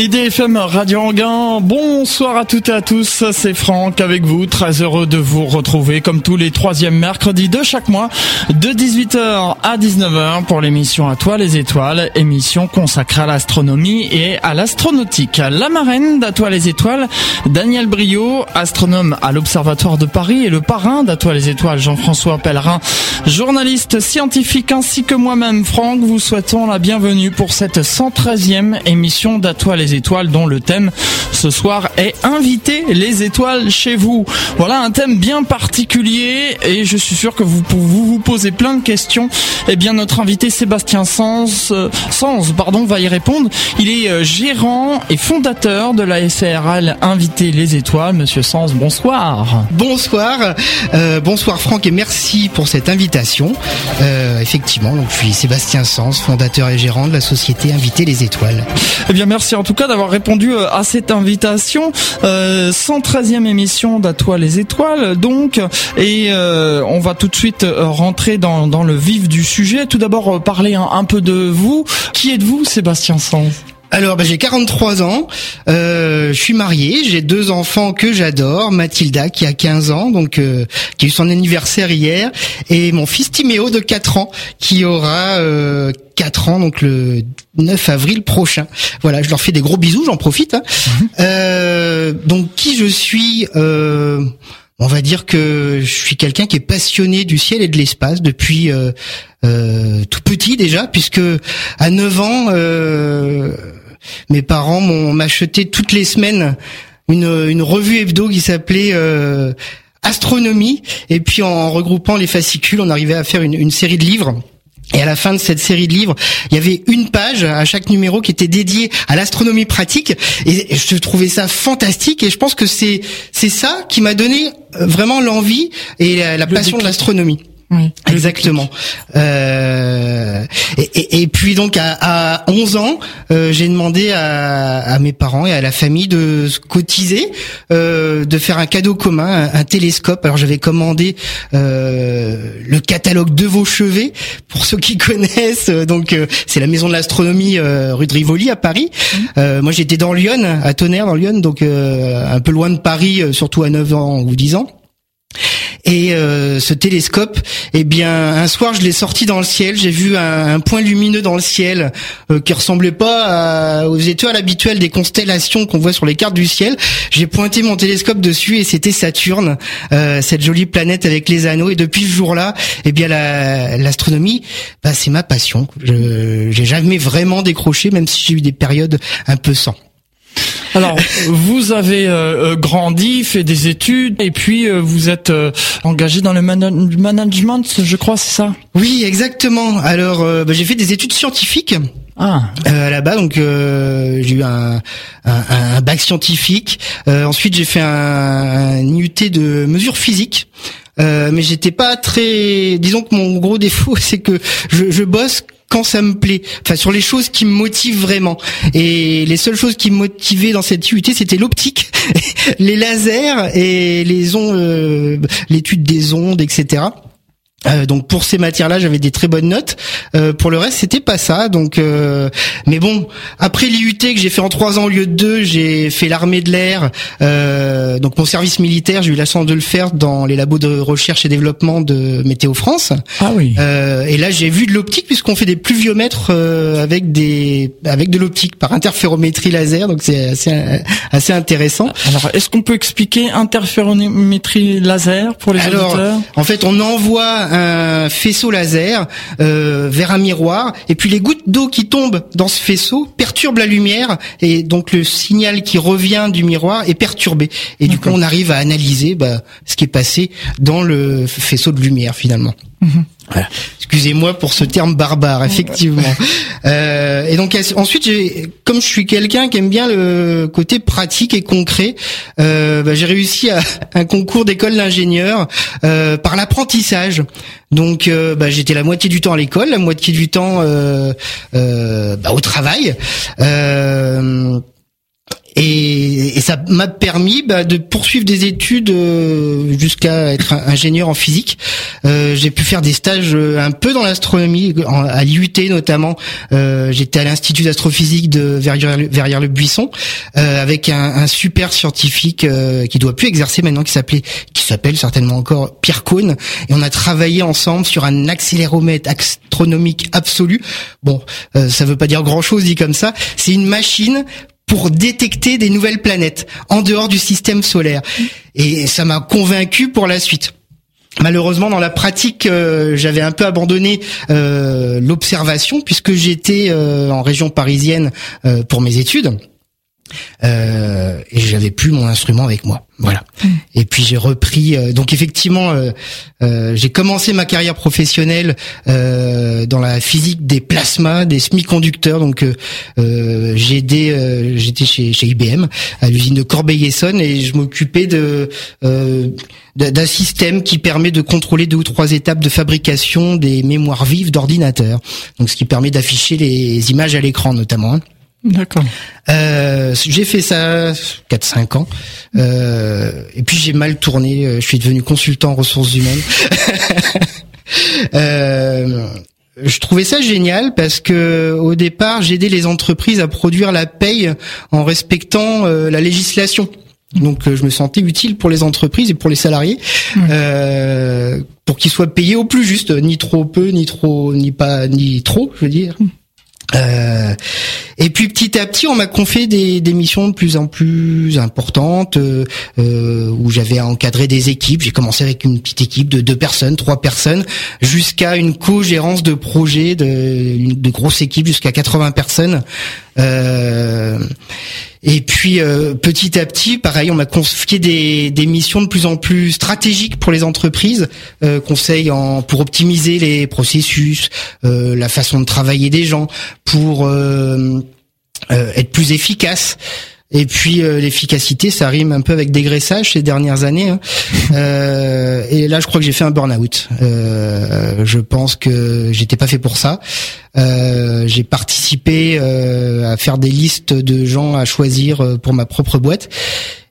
IDFM Radio Anguin, bonsoir à toutes et à tous, c'est Franck avec vous, très heureux de vous retrouver comme tous les troisièmes mercredis de chaque mois, de 18h à 19h pour l'émission À toi les étoiles, émission consacrée à l'astronomie et à l'astronautique. La marraine d'À toi les étoiles, Daniel Brio, astronome à l'Observatoire de Paris et le parrain d'À toi les étoiles, Jean-François Pellerin, journaliste scientifique ainsi que moi-même, Franck, vous souhaitons la bienvenue pour cette 113e émission d'À toi les étoiles dont le thème ce soir est inviter les étoiles chez vous. Voilà un thème bien particulier et je suis sûr que vous vous, vous posez plein de questions. Eh bien notre invité Sébastien Sens, euh, Sens pardon, va y répondre. Il est euh, gérant et fondateur de la SARL Inviter les étoiles. Monsieur Sens, bonsoir. Bonsoir, euh, bonsoir Franck et merci pour cette invitation. Effectivement, donc je suis Sébastien Sens, fondateur et gérant de la société Inviter les étoiles. Eh bien merci en tout d'avoir répondu euh, à cette invitation. Euh, 113e émission d'À toi les étoiles donc et euh, on va tout de suite euh, rentrer dans, le vif du sujet. Tout d'abord parler un, un peu de vous. Qui êtes-vous Sébastien Sens Alors, bah, j'ai 43 ans, euh, je suis marié, j'ai deux enfants que j'adore, Mathilda qui a 15 ans, donc euh, qui a eu son anniversaire hier, et mon fils Timéo de 4 ans qui aura euh, 4 ans, donc le 9 avril prochain. Voilà, je leur fais des gros bisous, j'en profite. hein. Euh, donc qui je suis euh, on va dire que je suis quelqu'un qui est passionné du ciel et de l'espace depuis euh, euh, tout petit déjà, puisque à 9 ans, euh, mes parents m'ont acheté toutes les semaines une, une revue hebdo qui s'appelait Astronomie, et puis en regroupant les fascicules, on arrivait à faire une série de livres. Et à la fin de cette série de livres, il y avait une page à chaque numéro qui était dédiée à l'astronomie pratique. Et je trouvais ça fantastique. Et je pense que c'est c'est ça qui m'a donné euh, vraiment l'envie et la, la passion de l'astronomie. Oui. Exactement. Euh, et, et- et puis donc à, à 11 ans, euh, j'ai demandé à, à mes parents et à la famille de se cotiser, euh, de faire un cadeau commun, un, un télescope. Alors j'avais commandé euh, le catalogue de vos chevets pour ceux qui connaissent. Donc euh, c'est la maison de l'astronomie euh, rue de Rivoli à Paris. Euh, moi j'étais dans Lyon, à Tonnerre dans Lyon, donc euh, un peu loin de Paris, surtout à 9 ans ou 10 ans. Et euh, ce télescope, eh bien, un soir, je l'ai sorti dans le ciel. J'ai vu un, point lumineux dans le ciel euh, qui ressemblait pas aux étoiles habituelles des constellations qu'on voit sur les cartes du ciel. J'ai pointé mon télescope dessus et c'était Saturne, euh, cette jolie planète avec les anneaux. Et depuis ce jour-là, eh bien, la- l'astronomie, bah, c'est ma passion. Je j'ai jamais vraiment décroché, même si j'ai eu des périodes un peu sans. Alors, vous avez euh, euh, grandi, fait des études, et puis euh, vous êtes euh, engagé dans le mana- management, je crois, c'est ça? Oui, exactement. Alors, euh, bah, j'ai fait des études scientifiques. Ah, Euh, là-bas, donc euh, j'ai eu un, un, un bac scientifique. Euh, ensuite, j'ai fait un, un IUT de mesures physiques. Euh, mais j'étais pas très. Disons que mon gros défaut, c'est que je, je bosse quand ça me plaît, enfin sur les choses qui me motivent vraiment. Et les seules choses qui me motivaient dans cette IUT, c'était l'optique, les lasers et les ondes, euh, l'étude des ondes, etc. Euh, donc pour ces matières-là, j'avais des très bonnes notes. Euh, pour le reste, c'était pas ça. Donc, euh, mais bon, après l'IUT que j'ai fait en trois ans au lieu de deux, j'ai fait l'armée de l'air. Euh, donc mon service militaire, j'ai eu la chance de le faire dans les labos de recherche et développement de Météo France. ah oui. Euh, et là, j'ai vu de l'optique puisqu'on fait des pluviomètres euh, avec des avec de l'optique par interférométrie laser. Donc c'est assez assez intéressant. Alors, est-ce qu'on peut expliquer interférométrie laser pour les Alors, auditeurs? en fait, on envoie un faisceau laser euh, vers un miroir, et puis les gouttes d'eau qui tombent dans ce faisceau perturbent la lumière, et donc le signal qui revient du miroir est perturbé. Et du coup, on arrive à analyser bah, ce qui est passé dans le faisceau de lumière finalement. Voilà. Excusez-moi pour ce terme barbare, effectivement. Euh, et donc ensuite, j'ai- comme je suis quelqu'un qui aime bien le côté pratique et concret, euh, bah, j'ai réussi à un concours d'école d'ingénieur euh, par l'apprentissage. Donc euh, bah, j'étais la moitié du temps à l'école, la moitié du temps euh, euh, bah, au travail. Euh, et, et ça m'a permis bah, de poursuivre des études jusqu'à être ingénieur en physique. j'ai pu faire des stages un peu dans l'astronomie, à l'IUT notamment. J'étais à l'Institut d'astrophysique de Verrières-le-Buisson avec un, un, super scientifique qui doit plus exercer maintenant, qui s'appelait, qui s'appelle certainement encore Pierre Cohn, et on a travaillé ensemble sur un accéléromètre astronomique absolu. Bon, euh, ça veut pas dire grand-chose dit comme ça. C'est une machine pour détecter des nouvelles planètes en dehors du système solaire. Et ça m'a convaincu pour la suite. Malheureusement, dans la pratique, euh, j'avais un peu abandonné euh, l'observation puisque j'étais en région parisienne pour mes études. Euh, et j'avais plus mon instrument avec moi. Voilà. Et puis j'ai repris. Euh, donc effectivement, euh, j'ai commencé ma carrière professionnelle dans la physique des plasmas, des semi-conducteurs. Donc j'ai aidé, j'étais chez, chez IBM à l'usine de Corbeil-Essonne et je m'occupais de d'un système qui permet de contrôler deux ou trois étapes de fabrication des mémoires vives d'ordinateurs. Donc ce qui permet d'afficher les images à l'écran notamment. Hein. D'accord. Euh, j'ai fait ça 4-5 ans. Euh, et puis j'ai mal tourné. Euh, je suis devenu consultant en ressources humaines. euh, je trouvais ça génial parce que au départ, j'aidais les entreprises à produire la paye en respectant euh, la législation. Donc je me sentais utile pour les entreprises et pour les salariés pour qu'ils soient payés au plus juste, ni trop peu, ni trop, ni pas, ni trop, je veux dire. Euh, et puis petit à petit, on m'a confié des, des, missions de plus en plus importantes euh, euh, où j'avais à encadrer des équipes. J'ai commencé avec une petite équipe de deux personnes, trois personnes, jusqu'à une co-gérance de projets, de, de grosses équipes jusqu'à 80 personnes. Euh, et puis euh, petit à petit, pareil, on m'a confié des, des, missions de plus en plus stratégiques pour les entreprises, euh, conseils en, pour optimiser les processus, euh, la façon de travailler des gens, pour euh, être plus efficace. Et puis euh, l'efficacité, ça rime un peu avec dégraissage ces dernières années. Hein. Euh, et là, je crois que j'ai fait un burn-out. Euh, je pense que j'étais pas fait pour ça. Euh, j'ai participé à faire des listes de gens à choisir pour ma propre boîte.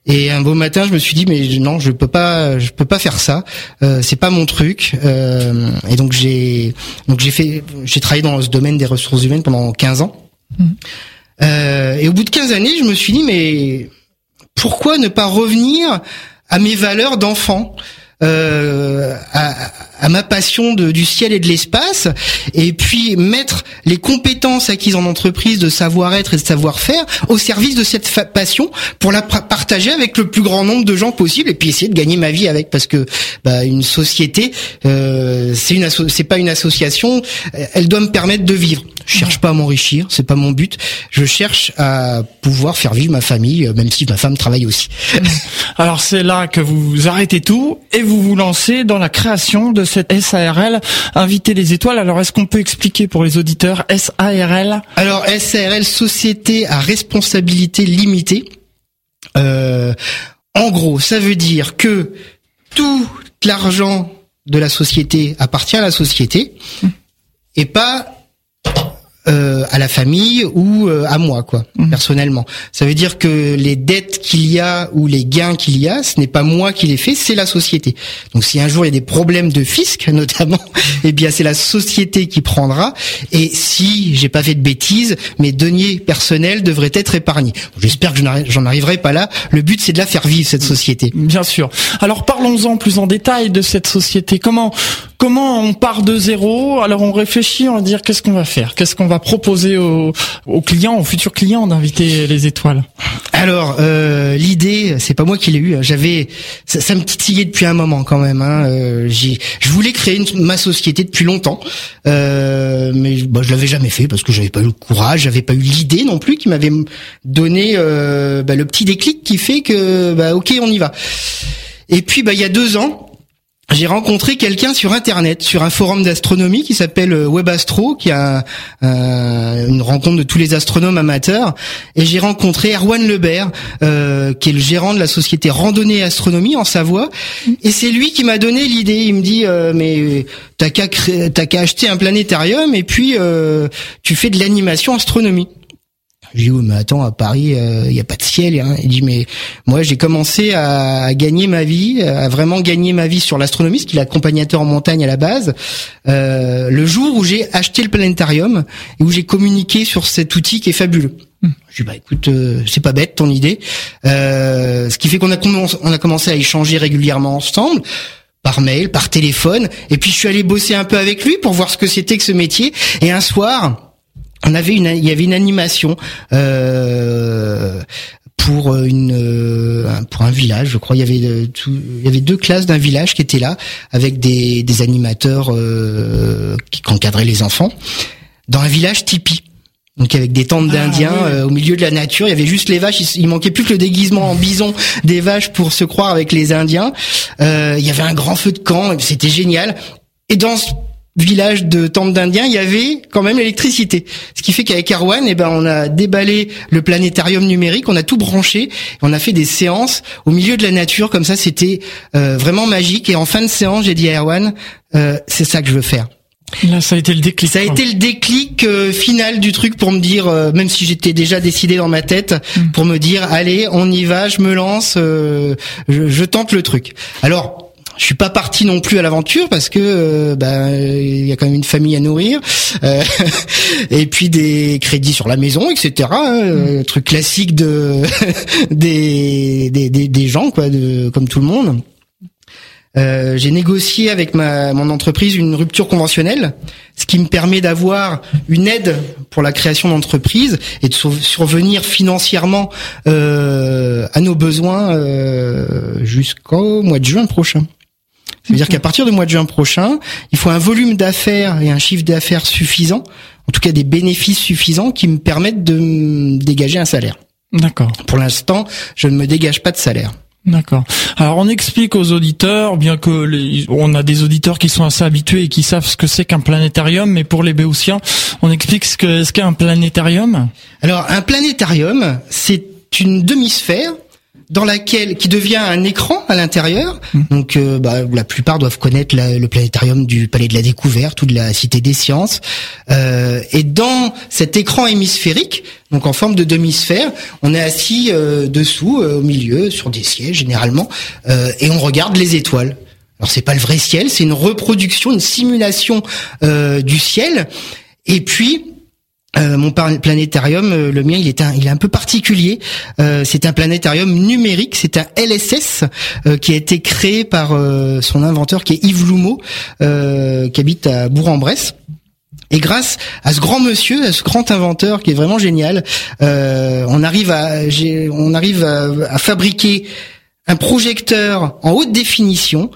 Et un beau matin, je me suis dit mais non, je peux pas, je peux pas faire ça. Euh, c'est pas mon truc. Euh, et donc j'ai, donc j'ai fait, j'ai travaillé dans ce domaine des ressources humaines pendant 15 ans. Mmh. Euh, et au bout de 15 années, je me suis dit, mais pourquoi ne pas revenir à mes valeurs d'enfant euh, à, ma passion du ciel et de l'espace, et puis mettre les compétences acquises en entreprise de savoir-être et de savoir-faire au service de cette passion pour la partager avec le plus grand nombre de gens possible, et puis essayer de gagner ma vie avec, parce que bah, une société, euh, c'est une c'est pas une association, elle doit me permettre de vivre. Je cherche pas à m'enrichir, c'est pas mon but. Je cherche à pouvoir faire vivre ma famille, euh, même si ma femme travaille aussi. Alors c'est là que vous arrêtez tout et vous vous lancez dans la création de cette SARL, Inviter les étoiles. Alors est-ce qu'on peut expliquer pour les auditeurs SARL Alors SARL, Société à responsabilité limitée. Euh, en gros, ça veut dire que tout l'argent de la société appartient à la société et pas euh, à la famille ou euh, à moi quoi mhm. personnellement. Ça veut dire que les dettes qu'il y a ou les gains qu'il y a ce n'est pas moi qui les fais c'est la société. Donc si un jour il y a des problèmes de fisc notamment eh bien c'est la société qui prendra. Et si j'ai pas fait de bêtises mes deniers personnels devraient être épargnés. J'espère que j'en arriverai pas là. Le but c'est de la faire vivre cette société. Bien sûr. Alors parlons-en plus en détail de cette société. Comment comment on part de zéro? Alors on réfléchit on va dire qu'est-ce qu'on va faire? Qu'est-ce qu'on va proposer aux, clients, aux futurs clients d'inviter les étoiles Alors euh, l'idée, c'est pas moi qui l'ai eu. Hein. J'avais, ça, me titillait depuis un moment quand même. Hein. Euh, je voulais créer une, ma société depuis longtemps, euh, mais bah, je l'avais jamais fait parce que j'avais pas eu le courage, j'avais pas eu l'idée non plus qui m'avait donné euh, bah, le petit déclic qui fait que bah ok on y va. Et puis bah il y a deux ans, j'ai rencontré quelqu'un sur internet, sur un forum d'astronomie qui s'appelle euh, WebAstro, qui a euh, une rencontre de tous les astronomes amateurs, et j'ai rencontré Erwan Lebert, euh, qui est le gérant de la société Randonnée Astronomie en Savoie, et c'est lui qui m'a donné l'idée. Il me dit mais t'as qu'à acheter un planétarium et puis tu fais de l'animation astronomie. Je dis oui mais attends à Paris il y a pas de ciel hein. il dit mais moi j'ai commencé à, gagner ma vie à vraiment gagner ma vie sur l'astronomie qu'il est accompagnateur en montagne à la base euh, le jour où j'ai acheté le planétarium et où j'ai communiqué sur cet outil qui est fabuleux hmm. je dis bah écoute euh, c'est pas bête ton idée euh, ce qui fait qu'on a on a commencé à échanger régulièrement ensemble par mail, par téléphone, et puis je suis allé bosser un peu avec lui pour voir ce que c'était que ce métier. Et un soir, on avait une, il y avait une animation euh, pour une euh, pour un village, je crois. Il y avait euh, il y avait deux classes d'un village qui étaient là avec des, des animateurs qui encadraient les enfants dans un village tipi. Donc avec des tentes ah, d'Indiens au milieu de la nature, il y avait juste les vaches. Il, manquait plus que le déguisement en bison des vaches pour se croire avec les Indiens. il y avait un grand feu de camp, c'était génial. Et dans village de temple d'Indiens, il y avait quand même l'électricité. Ce qui fait qu'avec Erwan, eh ben, on a déballé le planétarium numérique, on a tout branché, on a fait des séances au milieu de la nature, comme ça, c'était euh, vraiment magique. Et en fin de séance, j'ai dit à Erwan, euh, c'est ça que je veux faire. Là, ça a été le déclic. Ça a été le déclic euh, final du truc pour me dire, même si j'étais déjà décidé dans ma tête, mm. pour me dire, allez, on y va, je me lance, je, je tente le truc. Alors, je suis pas parti non plus à l'aventure parce que euh, bah, il y a quand même une famille à nourrir euh, et puis des crédits sur la maison, etc. Hein, euh, mm. truc classique de des, des, des, gens quoi, de, comme tout le monde. j'ai négocié avec ma, mon entreprise une rupture conventionnelle, ce qui me permet d'avoir une aide pour la création d'entreprise et de survenir financièrement à nos besoins jusqu'au mois de juin prochain. C'est-à-dire qu'à partir du mois de juin prochain, il faut un volume d'affaires et un chiffre d'affaires suffisant, en tout cas des bénéfices suffisants qui me permettent de me dégager un salaire. D'accord. Pour l'instant, je ne me dégage pas de salaire. D'accord. Alors on explique aux auditeurs, bien que les, on a des auditeurs qui sont assez habitués et qui savent ce que c'est qu'un planétarium, mais pour les Béotiens, on explique ce que ce qu'est un planétarium? Alors un planétarium, c'est une demi-sphère dans laquelle qui devient un écran à l'intérieur. Mmh. Donc, euh, bah, la plupart doivent connaître le planétarium du Palais de la Découverte ou de la Cité des Sciences. Euh, et dans cet écran hémisphérique, donc en forme de demi-sphère, on est assis euh, dessous, au milieu, sur des sièges généralement, et on regarde les étoiles. Alors c'est pas le vrai ciel, c'est une reproduction, une simulation du ciel. Et puis euh, mon planétarium, euh, le mien, il est un, il est un peu particulier. Euh, c'est un planétarium numérique, c'est un LSS qui a été créé par son inventeur, qui est Yves Loumeau, qui habite à Bourg-en-Bresse. Et grâce à ce grand monsieur, à ce grand inventeur qui est vraiment génial, on arrive à, on arrive à fabriquer un projecteur en haute définition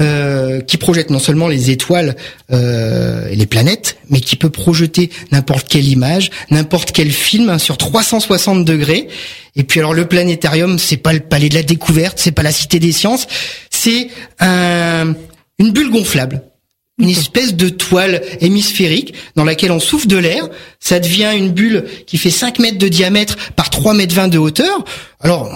euh, qui projette non seulement les étoiles euh, et les planètes, mais qui peut projeter n'importe quelle image, n'importe quel film hein, sur 360 degrés. Et puis alors le planétarium, c'est pas le palais de la découverte, c'est pas la cité des sciences, c'est un, une bulle gonflable une espèce de toile hémisphérique dans laquelle on souffle de l'air. Ça devient une bulle qui fait 5 mètres de diamètre par 3 mètres 20 de hauteur. Alors,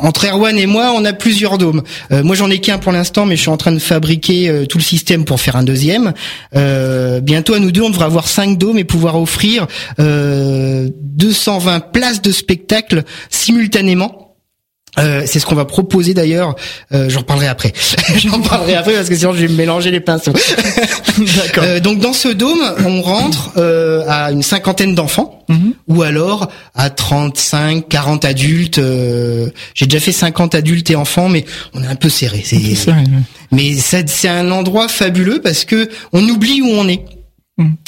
entre Erwan et moi, on a plusieurs dômes. Euh, moi, j'en ai qu'un pour l'instant, mais je suis en train de fabriquer euh, tout le système pour faire un deuxième. Euh, bientôt, à nous deux, on devra avoir cinq dômes et pouvoir offrir 220 places de spectacle simultanément euh, c'est ce qu'on va proposer d'ailleurs. Euh, J'en parlerai après. J'en parlerai après parce que sinon je vais me mélanger les pinceaux. D'accord. Euh, donc dans ce dôme, on rentre euh, à une cinquantaine d'enfants mhm. ou alors à 35, 40 adultes. Euh, j'ai déjà fait 50 adultes et enfants, mais on est un peu serré. C'est, mais c'est un endroit fabuleux parce que on oublie où on est.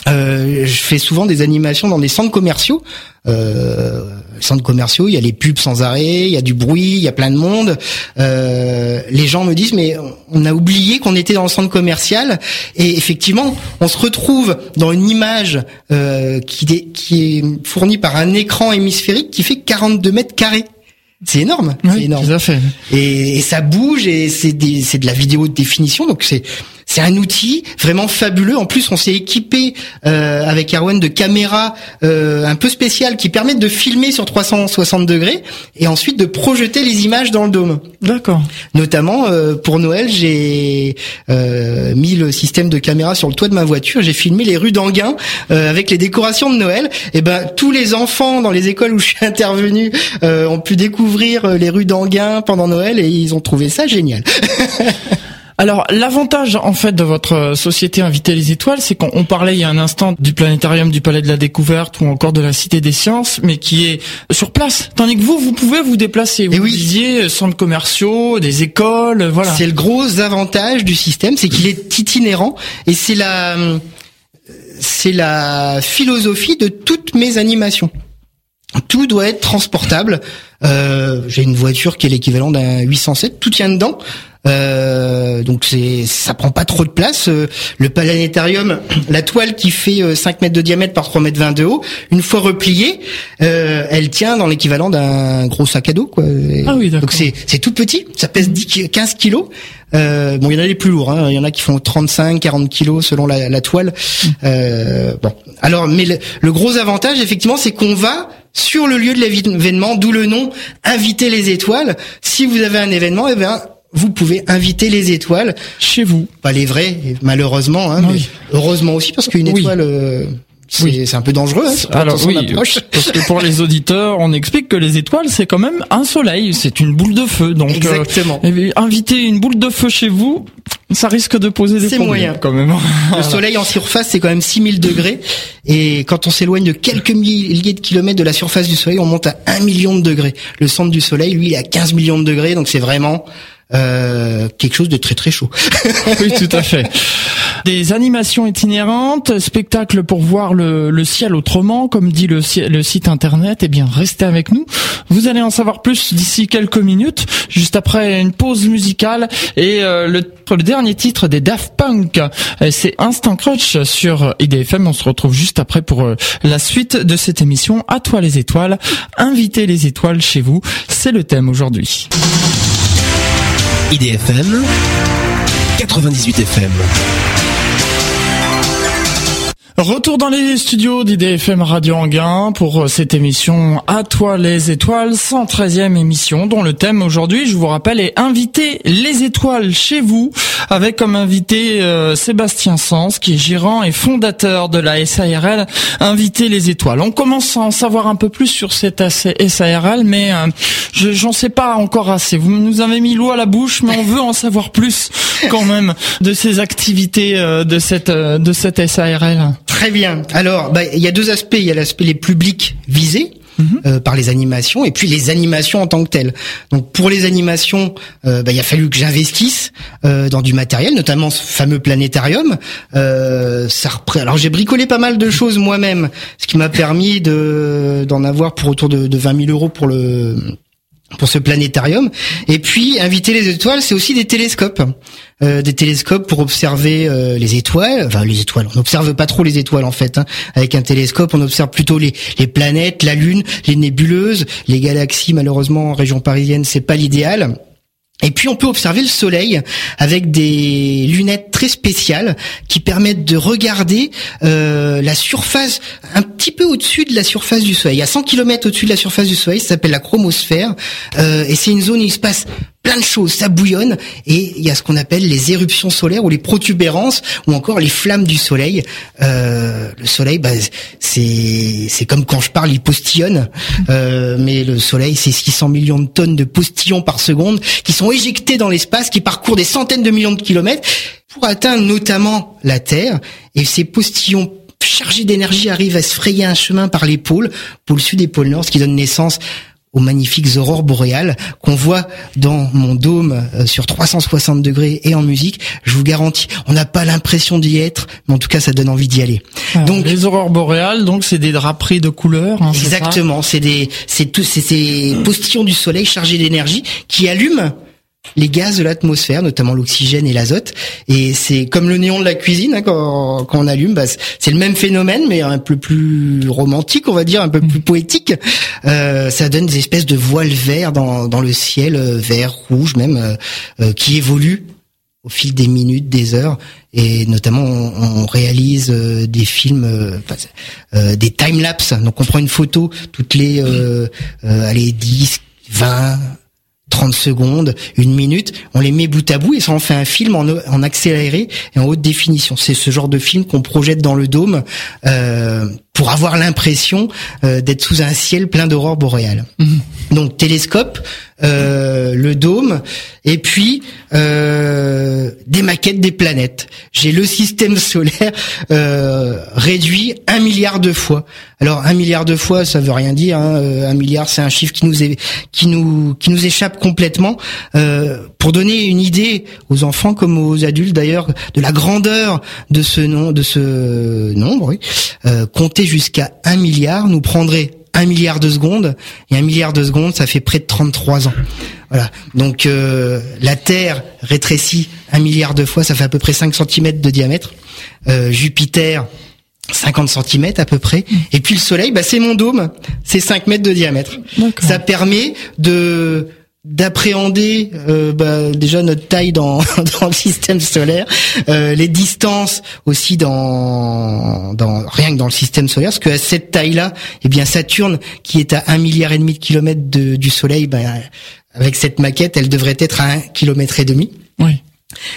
Euh, je fais souvent des animations dans des centres commerciaux. Euh, centres commerciaux, il y a les pubs sans arrêt, il y a du bruit, il y a plein de monde. Euh, les gens me disent mais on a oublié qu'on était dans le centre commercial et effectivement on se retrouve dans une image euh, qui, est, qui est fournie par un écran hémisphérique qui fait 42 mètres carrés. C'est énorme, c'est énorme. fait. Et, et, ça bouge et c'est c'est de la vidéo de définition donc c'est c'est un outil vraiment fabuleux. En plus, on s'est équipé euh, avec Erwan de caméras euh, un peu spéciales qui permettent de filmer sur 360 degrés et ensuite de projeter les images dans le dôme. D'accord. Notamment euh, pour Noël, j'ai euh, mis le système de caméra sur le toit de ma voiture. J'ai filmé les rues d'Anguin euh, avec les décorations de Noël. Et ben tous les enfants dans les écoles où je suis intervenu euh, ont pu découvrir les rues d'Anguin pendant Noël et ils ont trouvé ça génial. Alors l'avantage en fait de votre société Inviter les étoiles, c'est qu'on on parlait il y a un instant du planétarium du Palais de la Découverte ou encore de la Cité des Sciences, mais qui est sur place. Tandis que vous, vous pouvez vous déplacer. Vous Eh oui. disiez euh, centres commerciaux, des écoles, euh, voilà. C'est le gros avantage du système, c'est qu'il est itinérant et c'est la euh, c'est la philosophie de toutes mes animations. Tout doit être transportable. Euh, J'ai une voiture qui est l'équivalent d'un 807, tout tient dedans. Euh, donc c'est ça prend pas trop de place. Euh, le planétarium, la toile qui fait euh, 5 mètres de diamètre par 3 mètres 20 de haut, une fois repliée, euh, elle tient dans l'équivalent d'un gros sac à dos. Quoi. Ah oui, d'accord. donc c'est c'est tout petit, ça pèse 10, ki- 15 kilos. Euh, bon, il y en a les plus lourds. hein. Il y en a qui font 35, 40 kilos selon la, la toile. Euh, bon, alors, mais le, le gros avantage, effectivement, c'est qu'on va sur le lieu de l'événement, d'où le nom inviter les étoiles. Si vous avez un événement, eh bien, vous pouvez inviter les étoiles, Chez vous. pas les vraies, malheureusement, hein, Oui. mais heureusement aussi parce qu'une Oui. étoile. euh, c'est Oui. c'est un peu dangereux hein, Alors oui, approche. parce que pour les auditeurs, on explique que les étoiles, c'est quand même un soleil, c'est une boule de feu. Donc, euh, Exactement. eh inviter une boule de feu chez vous, ça risque de poser des C'est problèmes moyen. quand même. Le soleil en surface, c'est quand même 6000 degrés. Et quand on s'éloigne de quelques milliers de kilomètres de la surface du soleil, on monte à 1 million de degrés. Le centre du soleil, lui, il est à 15 millions de degrés. Donc c'est vraiment euh, quelque chose de très très chaud. oui, tout à fait. Des animations itinérantes, spectacles pour voir le, le ciel autrement, comme dit le, le site internet. Eh bien, restez avec nous. Vous allez en savoir plus d'ici quelques minutes, juste après une pause musicale et euh, le, le dernier titre des Daft Punk, c'est Instant Crunch sur IDFM. On se retrouve juste après pour euh, la suite de cette émission. À toi les étoiles, invitez les étoiles chez vous, c'est le thème aujourd'hui. IDFM 98 FM. Retour dans les studios d'IDFM Radio Anguin pour euh, cette émission À toi les étoiles, 113e émission dont le thème aujourd'hui, je vous rappelle, est Inviter les étoiles chez vous avec comme invité euh, Sébastien Sens qui est gérant et fondateur de la SARL Inviter les étoiles. On commence à en savoir un peu plus sur cette SARL mais euh, je j'en sais pas encore assez. Vous nous avez mis l'eau à la bouche mais on veut en savoir plus quand même de ces activités de cette de cette SARL. Très bien. Alors, bah, il y a deux aspects. Il y a l'aspect les publics visés. euh, par les animations et puis les animations en tant que telles. Donc pour les animations, euh, bah, il a fallu que j'investisse euh, dans du matériel, notamment ce fameux planétarium. Euh, ça Alors j'ai bricolé pas mal de choses moi-même, ce qui m'a permis de d'en avoir pour autour de, de 20 000 euros pour le pour ce planétarium. Et puis, inviter les étoiles, c'est aussi des télescopes. Euh, des télescopes pour observer euh, les étoiles. Enfin, les étoiles, on n'observe pas trop les étoiles en fait. hein. Avec un télescope, on observe plutôt les, planètes, la Lune, les nébuleuses, les galaxies. Malheureusement, en région parisienne, c'est pas l'idéal. Et puis on peut observer le soleil avec des lunettes très spéciales qui permettent de regarder euh, la surface un petit peu au-dessus de la surface du soleil. À 100 km au-dessus de la surface du soleil, ça s'appelle la chromosphère. Et c'est une zone où il se passe plein de choses, ça bouillonne. Et il y a ce qu'on appelle les éruptions solaires ou les protubérances ou encore les flammes du soleil. Euh, le soleil, bah, c'est c'est comme quand je parle, il postillonne. Euh, mais le soleil, c'est 600 millions de tonnes de postillons par seconde qui sont éjectés dans l'espace, qui parcourent des centaines de millions de kilomètres pour atteindre notamment la Terre. Et ces postillons chargés d'énergie arrivent à se frayer un chemin par les pôles, pôle sud et pôle nord, ce qui donne naissance aux magnifiques aurores boréales qu'on voit dans mon dôme euh, sur 360 degrés et en musique. Je vous garantis, on n'a pas l'impression d'y être, mais en tout cas, ça donne envie d'y aller. Donc les aurores boréales, donc c'est des draperies de couleurs. hein, Exactement, c'est des, c'est tous c'est ces postillons du soleil chargés d'énergie qui allument les gaz de l'atmosphère, notamment l'oxygène et l'azote. Et c'est comme le néon de la cuisine, hein, quand, quand on allume, bah, c'est le même phénomène, mais un peu plus romantique, on va dire, un peu plus poétique. Euh, ça donne des espèces de voiles verts dans, dans le ciel, euh, vert, rouge même, euh, euh, qui évoluent au fil des minutes, des heures, et notamment on, réalise euh, des films, euh, euh, des time lapse. Donc on prend une photo toutes les, allez 10, 20, 30 secondes, une minute, on les met bout à bout et ça en fait un film en, en accéléré et en haute définition. C'est ce genre de film qu'on projette dans le dôme euh, pour avoir l'impression euh, d'être sous un ciel plein d'aurores boréales. Mhm. Donc télescope, euh, le dôme, et puis euh, des maquettes des planètes. J'ai le système solaire euh, réduit un milliard de fois. Alors un milliard de fois, ça veut rien dire. Hein. Un milliard, c'est un chiffre qui nous est, qui nous qui nous échappe complètement. pour donner une idée aux enfants comme aux adultes d'ailleurs de la grandeur de ce nom, de ce nombre, compter jusqu'à un milliard nous prendrait un milliard de secondes et un milliard de secondes ça fait près de 33 ans. Voilà. Donc euh, la Terre rétrécit un milliard de fois, ça fait à peu près 5 cm de diamètre. Euh, Jupiter 50 cm à peu près. Et puis le Soleil, bah, c'est mon dôme, c'est 5 mètres de diamètre. Ça permet de d'appréhender euh, bah, déjà notre taille dans, le système solaire, euh, les distances aussi dans, dans rien que dans le système solaire, parce qu'à cette taille-là, eh bien Saturne, qui est à un milliard et demi de kilomètres du Soleil, bah, avec cette maquette, elle devrait être à un kilomètre et demi. Oui.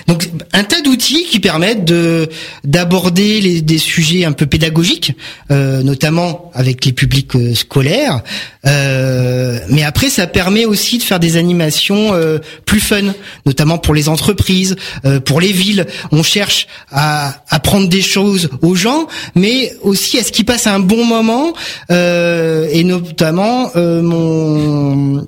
Donc un tas d'outils qui permettent de d'aborder des sujets un peu pédagogiques, euh, notamment avec les publics euh, scolaires. Euh, mais après, ça permet aussi de faire des animations euh, plus fun, notamment pour les entreprises, euh, pour les villes. On cherche à apprendre des choses aux gens, mais aussi à ce qu'ils passent un bon moment. et notamment mon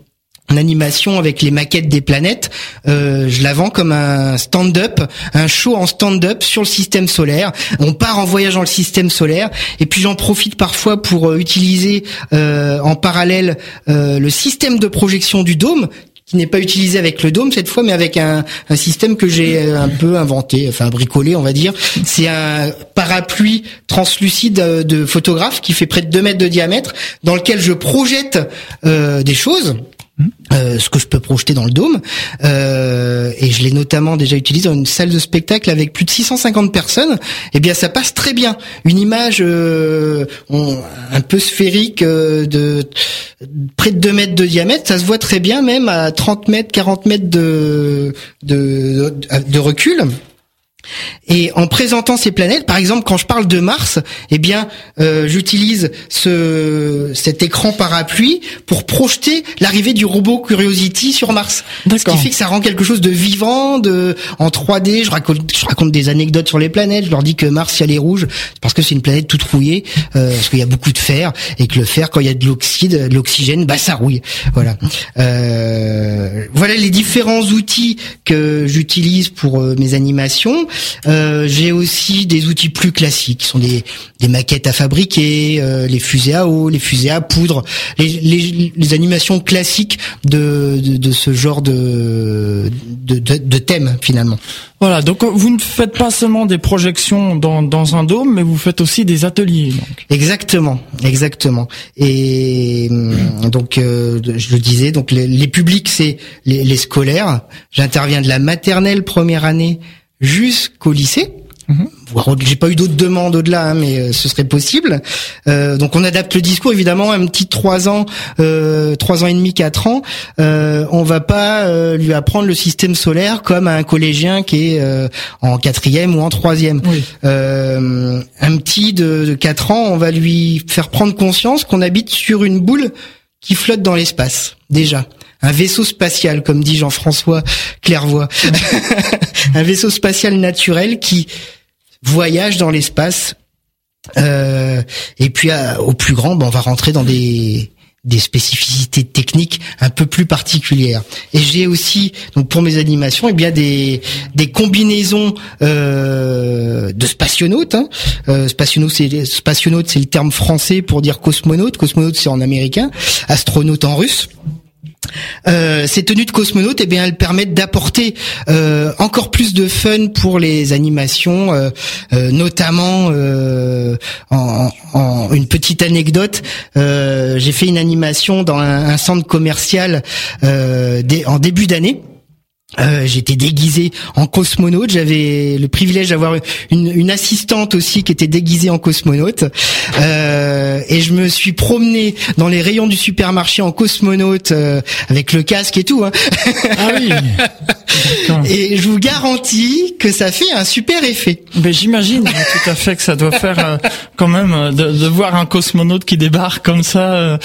en animation avec les maquettes des planètes. Euh, je la vends comme un stand-up, un show en stand-up sur le système solaire. On part en voyage dans le système solaire et puis j'en profite parfois pour euh, utiliser euh, en parallèle le système de projection du dôme qui n'est pas utilisé avec le dôme cette fois, mais avec un, un système que j'ai un peu inventé, enfin bricolé, on va dire. C'est un parapluie translucide de photographe qui fait près de 2 mètres de diamètre, dans lequel je projette euh, des choses euh, ce que je peux projeter dans le dôme. Euh, et je l'ai notamment déjà utilisé dans une salle de spectacle avec plus de 650 personnes. Eh bien, ça passe très bien. Une image euh, un peu sphérique de près de 2 mètres de diamètre, ça se voit très bien même à 30 mètres, 40 mètres de, de recul. Et en présentant ces planètes, par exemple, quand je parle de Mars, eh bien, euh, j'utilise ce cet écran parapluie pour projeter l'arrivée du robot Curiosity sur Mars. Ce qui fait que ça rend quelque chose de vivant, de en 3D. Je raconte, je raconte des anecdotes sur les planètes. Je leur dis que Mars, si elle est rouge, parce que c'est une planète toute rouillée, euh, parce qu'il y a beaucoup de fer et que le fer, quand il y a de l'oxyde, de l'oxygène, bah ça rouille. Voilà. Euh, voilà les différents outils que j'utilise pour euh, mes animations. Euh, j'ai aussi des outils plus classiques, qui sont des, des maquettes à fabriquer, euh, les fusées à eau, les fusées à poudre, les, les, les animations classiques de, de, de, ce genre de, de, de, de thème finalement. Voilà, donc vous ne faites pas seulement des projections dans, dans un dôme, mais vous faites aussi des ateliers. Donc. Exactement, exactement. Et hum, donc, euh, je le disais, donc les, les publics, c'est les, les scolaires. J'interviens de la maternelle première année jusqu'au lycée. Mhm. J'ai pas eu d'autres demandes au-delà, hein, mais euh, ce serait possible. Euh, donc on adapte le discours évidemment. Un petit trois ans, euh, trois ans et demi, quatre ans, euh, on va pas euh, lui apprendre le système solaire comme à un collégien qui est en quatrième ou en troisième. un petit de, de quatre ans, on va lui faire prendre conscience qu'on habite sur une boule qui flotte dans l'espace déjà un vaisseau spatial, comme dit Jean-François Clairvoy, un vaisseau spatial naturel qui voyage dans l'espace. Euh, et puis au plus grand, ben, on va rentrer dans des des spécificités techniques un peu plus particulières. Et j'ai aussi, donc pour mes animations, eh bien des des combinaisons euh, de spationautes. Hein. Euh, spationaute, c'est spationaute, c'est le terme français pour dire cosmonaute. Cosmonaute, c'est en américain. Astronaute en russe. Euh, ces tenues de cosmonautes, eh bien, elles permettent d'apporter euh, encore plus de fun pour les animations, euh, notamment en, une petite anecdote. J'ai fait une animation dans un, un centre commercial en début d'année Euh, j'étais déguisé en cosmonaute. J'avais le privilège d'avoir une, une, assistante aussi qui était déguisée en cosmonaute. Euh, et je me suis promené dans les rayons du supermarché en cosmonaute euh, avec le casque et tout. Hein. Ah oui. et je vous garantis que ça fait un super effet. Mais j'imagine tout à fait que ça doit faire euh, quand même euh, de, de, voir un cosmonaute qui débarque comme ça.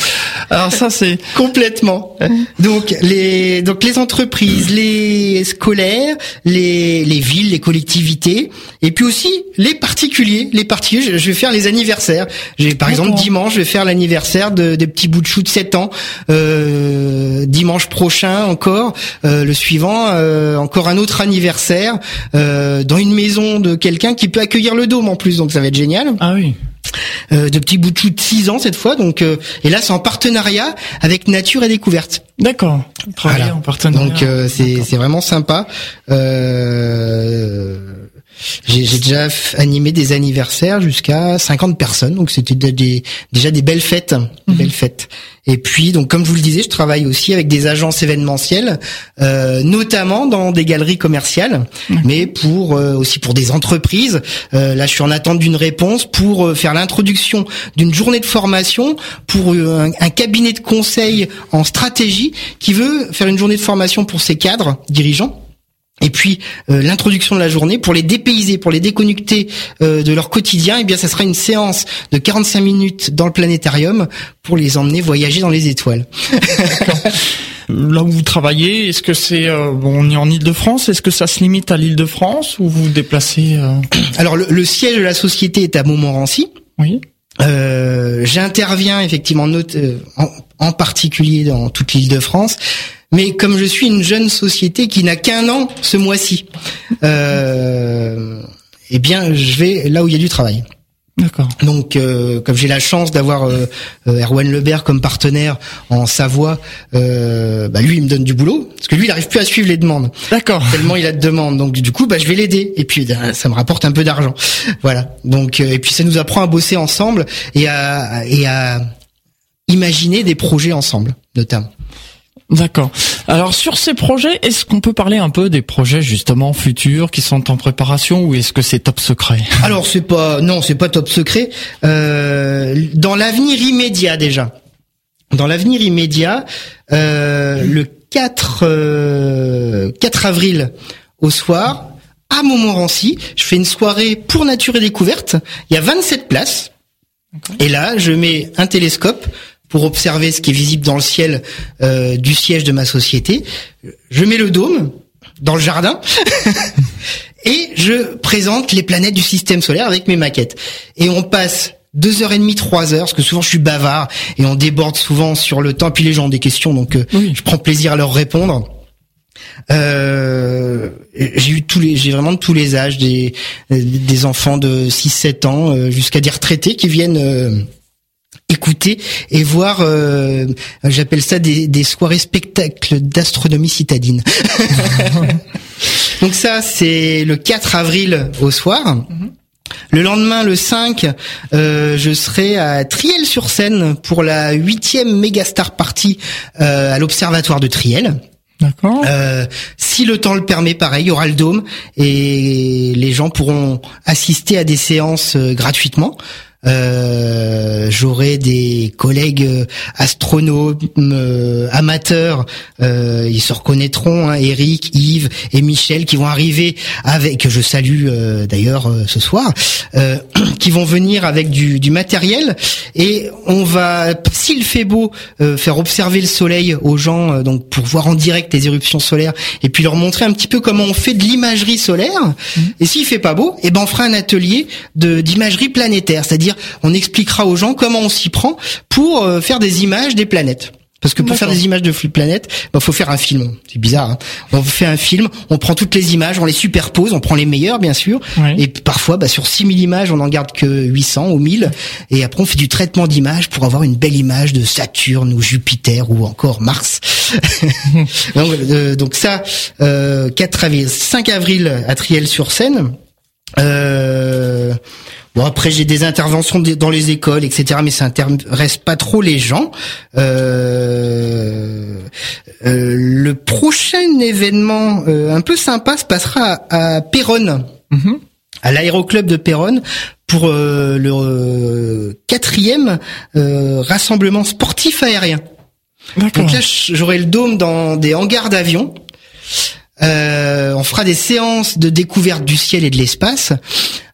alors ça c'est complètement. Donc les donc les entreprises, les scolaires, les, les villes, les collectivités, et puis aussi les particuliers. Les particuliers, je vais faire les anniversaires. J'ai par exemple dimanche, je vais faire l'anniversaire de, des petits bouts de chou de 7 ans. Euh, dimanche prochain encore, euh, le suivant, euh, encore un autre anniversaire dans une maison de quelqu'un qui peut accueillir le dôme en plus, donc ça va être génial. Ah oui. Euh, de petits bouts de chou de 6 ans cette fois. Donc euh, et là c'est en partenariat avec Nature et Découverte. D'accord. Voilà. en partenariat. Donc euh, c'est c'est vraiment sympa. Euh, j'ai déjà animé des anniversaires jusqu'à 50 personnes, donc c'était des, déjà des belles fêtes, des mhm. belles fêtes. Et puis, donc comme je vous le disais, je travaille aussi avec des agences événementielles, euh, notamment dans des galeries commerciales, mais pour euh, aussi pour des entreprises. Euh, là, je suis en attente d'une réponse pour euh, faire l'introduction d'une journée de formation pour un, un, cabinet de conseil en stratégie qui veut faire une journée de formation pour ses cadres dirigeants et puis euh, l'introduction de la journée pour les dépayser, pour les déconnecter euh, de leur quotidien, et eh bien ça sera une séance de 45 minutes dans le planétarium pour les emmener voyager dans les étoiles. Là où vous travaillez, est-ce que c'est euh, on est en Île-de-France, est-ce que ça se limite à l'Île-de-France ou vous vous déplacez Alors le, siège de la société est à Montmorency. Oui. J'interviens effectivement en, en, particulier dans toute l'Île-de-France, mais comme je suis une jeune société qui n'a qu'un an ce mois-ci, euh, eh bien, je vais là où il y a du travail. D'accord. Donc, euh, comme j'ai la chance d'avoir euh, euh, Erwan Lebert comme partenaire en Savoie, euh, bah lui, il me donne du boulot parce que lui, il arrive plus à suivre les demandes. D'accord. Tellement il a de demandes. Donc, du coup, bah, je vais l'aider. Et puis, bah, ça me rapporte un peu d'argent. Voilà. Donc, et puis, ça nous apprend à bosser ensemble et à et à imaginer des projets ensemble, notamment. D'accord. Alors sur ces projets, est-ce qu'on peut parler un peu des projets justement futurs qui sont en préparation ou est-ce que c'est top secret? Alors c'est pas non, c'est pas top secret. Euh, dans l'avenir immédiat déjà. Dans l'avenir immédiat, euh, le 4 4 euh, avril au soir à Montmorency, je fais une soirée pour nature et découverte. Il y a 27 places. Et là, je mets un télescope pour observer ce qui est visible dans le ciel euh, du siège de ma société. Je mets le dôme dans le jardin et je présente les planètes du système solaire avec mes maquettes. Et on passe deux heures et demie, trois heures, parce que souvent je suis bavard et on déborde souvent sur le temps. Puis les gens ont des questions, donc euh, je prends plaisir à leur répondre. Euh, j'ai eu tous les, j'ai vraiment tous les âges, des des enfants de 6-7 ans euh, jusqu'à des retraités qui viennent écouter et voir, euh, j'appelle ça des, des soirées spectacles d'astronomie citadine. Donc ça, c'est le 4 avril au soir. Le lendemain, le 5, euh, je serai à Triel-sur-Seine pour la huitième Megastar Party euh, à l'Observatoire de Triel. D'accord. Euh, si le temps le permet, pareil, il y aura le dôme et les gens pourront assister à des séances gratuitement. Euh, J'aurai des collègues euh, astronomes euh, amateurs, euh, ils se reconnaîtront, hein, Eric, Yves et Michel, qui vont arriver avec, que je salue d'ailleurs ce soir, qui vont venir avec du, du, matériel et on va, s'il fait beau, faire observer le soleil aux gens, donc pour voir en direct les éruptions solaires et puis leur montrer un petit peu comment on fait de l'imagerie solaire. Mmh. Et s'il fait pas beau, et eh ben on fera un atelier de d'imagerie planétaire, c'est-à-dire on expliquera aux gens comment on s'y prend pour euh, faire des images des planètes. Parce que pour faire des images de planètes, il bah, faut faire un film. C'est bizarre. Hein on fait un film, on prend toutes les images, on les superpose, on prend les meilleures bien sûr. Et parfois, bah, sur 6000 images, on n'en garde que 800 ou 1000. Et après, on fait du traitement d'images pour avoir une belle image de Saturne ou Jupiter ou encore Mars. donc, euh, donc, ça, euh, 4 avril, 5 avril à Triel-sur-Seine. Euh, Bon après j'ai des interventions dans les écoles etc mais ça intéresse pas trop les gens. Euh, le prochain événement un peu sympa se passera à, à Péronne. Mhm. à l'aéroclub de Péronne pour euh, le euh, quatrième euh, rassemblement sportif aérien. Donc là, j'aurai le dôme dans des hangars d'avions. Euh, on fera des séances de découverte du ciel et de l'espace,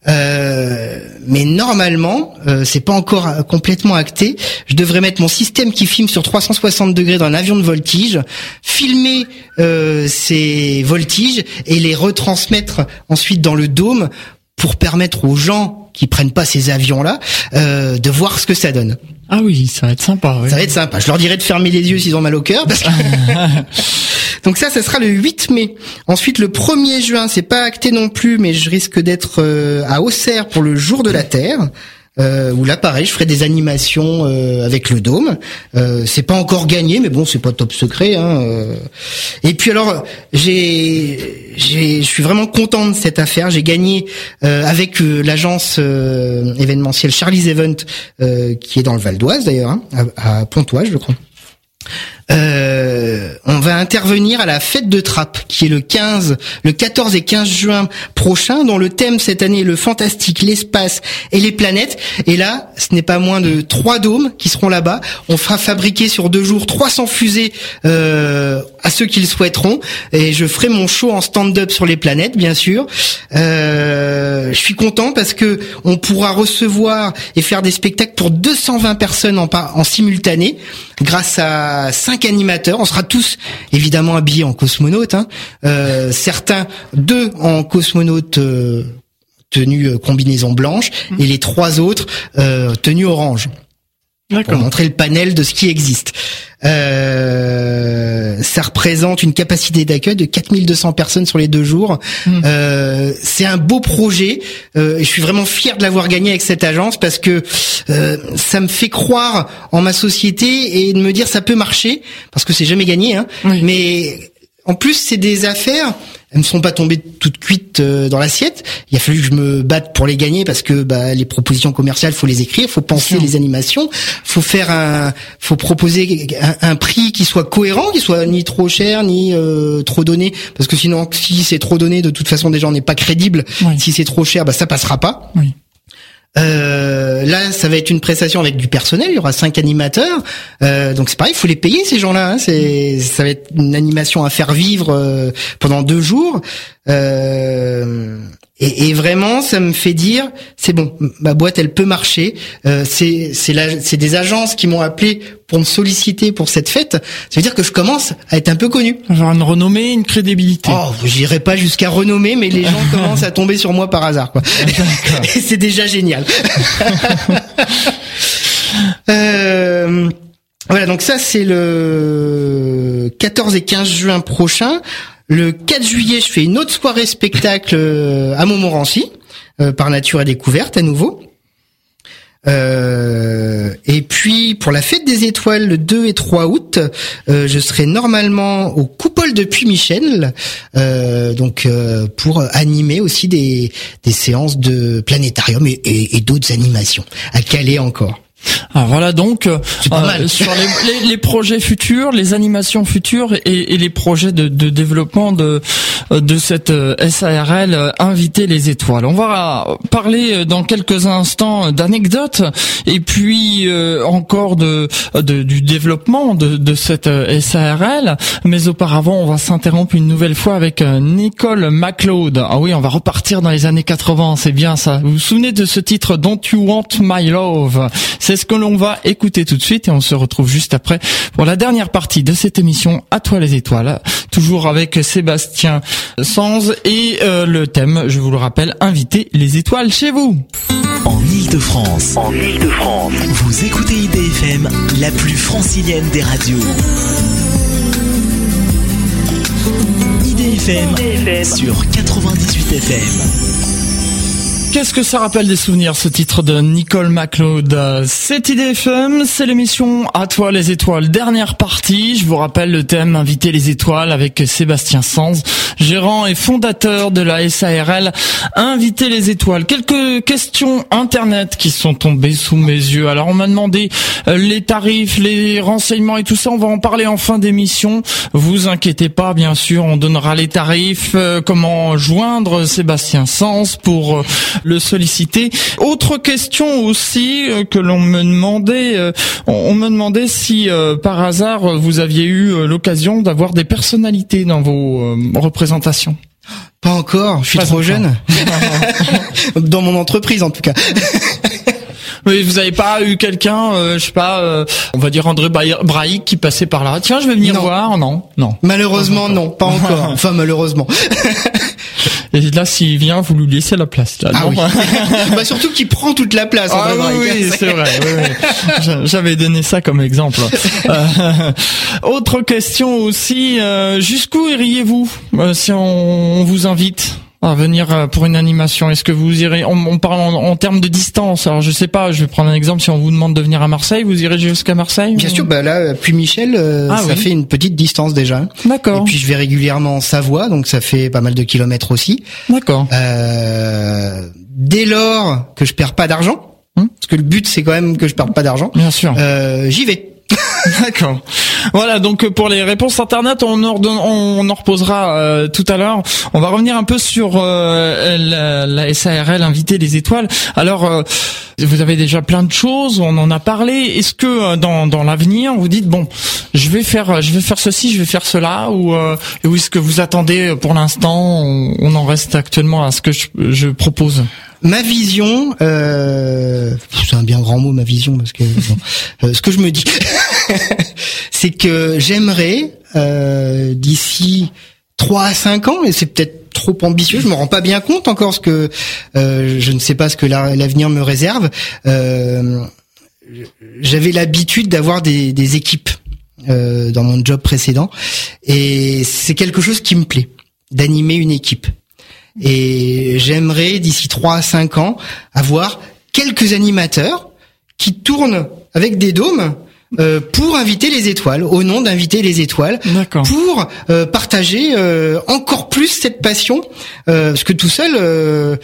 Euh, mais normalement, euh, c'est pas encore euh, complètement acté. Je devrais mettre mon système qui filme sur 360 degrés dans un avion de voltige, filmer euh, ces voltiges et les retransmettre ensuite dans le dôme pour permettre aux gens qui prennent pas ces avions-là euh, de voir ce que ça donne. Ah oui, ça va être sympa. oui. Ça va être sympa. Je leur dirai de fermer les yeux s'ils ont mal au cœur. Parce que... Donc ça, ça sera le 8 mai. Ensuite, le 1er juin, c'est pas acté non plus, mais je risque d'être euh, à Auxerre pour le jour de la Terre. Euh, où là pareil, je ferai des animations euh, avec le dôme. Euh, c'est pas encore gagné, mais bon, c'est pas top secret. Hein, euh. Et puis alors, j'ai, je suis vraiment content de cette affaire. J'ai gagné avec l'agence événementielle Charlie's Event, qui est dans le Val d'Oise d'ailleurs, hein, à, à Pontoise, je crois. Euh, on va intervenir à la fête de Trappes, qui est le 15, le 14 et 15 juin prochain, dont le thème cette année est le fantastique, l'espace et les planètes. Et là, ce n'est pas moins de trois dômes qui seront là-bas. On fera fabriquer sur deux jours 300 fusées euh, à ceux qui le souhaiteront. Et je ferai mon show en stand-up sur les planètes, bien sûr. Euh, je suis content parce que on pourra recevoir et faire des spectacles pour 220 personnes en, simultané, grâce à cinq animateurs. On sera tous évidemment habillés en cosmonautes. Hein. Euh, certains deux en cosmonautes. euh, tenue euh, combinaison blanche et les trois autres euh, tenue orange pour montrer le panel de ce qui existe. Euh, ça représente une capacité d'accueil de 4200 personnes sur les deux jours. Mm. Euh, c'est un beau projet euh, je suis vraiment fier de l'avoir gagné avec cette agence parce que euh, ça me fait croire en ma société et de me dire ça peut marcher parce que c'est jamais gagné. Hein, Oui. Mais en plus, c'est des affaires. Elles ne sont pas tombées toutes cuites euh, dans l'assiette. Il a fallu que je me batte pour les gagner parce que bah, les propositions commerciales, faut les écrire, faut penser les animations, faut faire un, faut proposer un, un prix qui soit cohérent, qui soit ni trop cher ni euh, trop donné, parce que sinon, si c'est trop donné, de toute façon déjà on n'est pas crédible. Oui. Si c'est trop cher, bah ça passera pas. Oui. Euh, là, ça va être une prestation avec du personnel. Il y aura cinq animateurs. Euh, donc c'est pareil, il faut les payer ces gens-là. hein. Ça va être une animation à faire vivre euh, pendant deux jours. Et, et vraiment, ça me fait dire, c'est bon, ma boîte, elle peut marcher. Euh, c'est, c'est, des agences qui m'ont appelé pour me solliciter pour cette fête. Ça veut dire que je commence à être un peu connu. Genre une renommée, une crédibilité. Oh, j'irai pas jusqu'à renommer, mais les gens commencent à tomber sur moi par hasard, quoi. Et c'est déjà génial. Euh, voilà, donc ça c'est le 14 et 15 juin prochain. Le 4 juillet, je fais une autre soirée spectacle euh, à Montmorency, euh, par Nature et Découverte à nouveau. Euh, et puis pour la fête des étoiles le 2 et 3 août, je serai normalement au Coupole de Puy-Michel, donc pour animer aussi des, séances de planétarium et, et- et d'autres animations à Calais encore. Ah, voilà donc euh, mal. sur les, les- les projets futurs, les animations futures et, et les projets de, de développement de de cette euh, SARL euh, inviter les étoiles. On va parler euh, dans quelques instants d'anecdotes et puis euh, encore de, de- du développement de, de cette euh, SARL. Mais auparavant, on va s'interrompre une nouvelle fois avec euh, Nicole MacLeod. Ah oui, on va repartir dans les années 80, c'est bien ça. Vous vous souvenez de ce titre Don't You Want My Love? C'est ce que l'on va écouter tout de suite et on se retrouve juste après pour la dernière partie de cette émission À toi les étoiles. Toujours avec Sébastien Sanz et euh, le thème, je vous le rappelle, inviter les étoiles chez vous. En Ile-de-France. En Ile-de-France. Vous écoutez IDFM, la plus francilienne des radios. IDFM, sur 98 FM. Qu'est-ce que ça rappelle des souvenirs, ce titre de Nicole MacLeod C'est IDFM, c'est l'émission À toi les étoiles, dernière partie. Je vous rappelle le thème Inviter les étoiles avec Sébastien Sanz, gérant et fondateur de la SARL Inviter les étoiles. Quelques questions internet qui sont tombées sous mes yeux. Alors on m'a demandé euh, les tarifs, les renseignements et tout ça. On va en parler en fin d'émission. Vous inquiétez pas, bien sûr, on donnera les tarifs, euh, comment joindre Sébastien Sanz pour euh, le solliciter. Autre question aussi euh, que l'on me demandait, euh, on me demandait si euh, par hasard vous aviez eu l'occasion d'avoir des personnalités dans vos représentations. Pas encore, je suis trop jeune. dans mon entreprise en tout cas. Mais vous avez pas eu quelqu'un, euh, je sais pas, on va dire André Braille qui passait par là. Tiens, je vais venir voir. Non, non. Malheureusement, non, pas encore. Enfin, malheureusement. Et là, s'il vient, vous lui laissez la place. Là, ah oui. bah surtout qu'il prend toute la place. Ah oui, oui c'est vrai. Oui, J'avais donné ça comme exemple. Euh, autre question aussi. Euh, jusqu'où iriez-vous euh, si on vous invite? À venir euh, pour une animation Est-ce que vous irez on, parle en, termes de distance. Alors je sais pas, je vais prendre un exemple. Si on vous demande de venir à Marseille, vous irez jusqu'à Marseille Bien sûr. Bah là, puis Michel, euh, ah ça fait une petite distance déjà. D'accord. Et puis je vais régulièrement en Savoie, donc ça fait pas mal de kilomètres aussi. D'accord. Euh, dès lors que je perds pas d'argent, hum parce que le but c'est quand même que je perde pas d'argent. Bien sûr. Euh, J'y vais. D'accord. Voilà, donc pour les réponses internet, on en, on reposera euh, tout à l'heure. On va revenir un peu sur euh, la, SARL inviter les étoiles. Alors, euh, vous avez déjà plein de choses, on en a parlé. Est-ce que dans, l'avenir, vous dites bon, je vais faire, je vais faire ceci, je vais faire cela, ou, ou est-ce que vous attendez pour l'instant, on, en reste actuellement à ce que je propose? Ma vision, euh, c'est un bien grand mot, ma vision, parce que bon, ce que je me dis, c'est que j'aimerais euh, d'ici 3 à 5 ans, et c'est peut-être trop ambitieux, je me rends pas bien compte encore ce que euh, je ne sais pas ce que l'avenir me réserve. Euh, J'avais l'habitude d'avoir des, des, équipes euh, dans mon job précédent, et c'est quelque chose qui me plaît, d'animer une équipe. Et j'aimerais d'ici 3 à 5 ans avoir quelques animateurs qui tournent avec des dômes euh, pour inviter les étoiles, au nom d'inviter les étoiles, pour euh, partager euh, encore plus cette passion, parce que tout seul,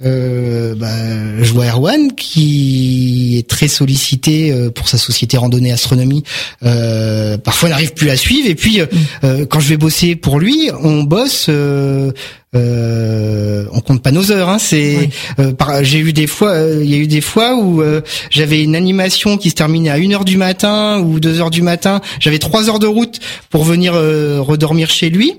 bah, je vois Erwan qui est très sollicité pour sa société randonnée astronomie. parfois, n'arrive plus à suivre, et puis quand je vais bosser pour lui, on bosse euh, on compte pas nos heures. Hein, c'est, euh, j'ai eu des fois, euh, il y a eu des fois où euh, j'avais une animation qui se terminait à 1 heure du matin ou 2 heures du matin. J'avais trois heures de route pour venir redormir chez lui.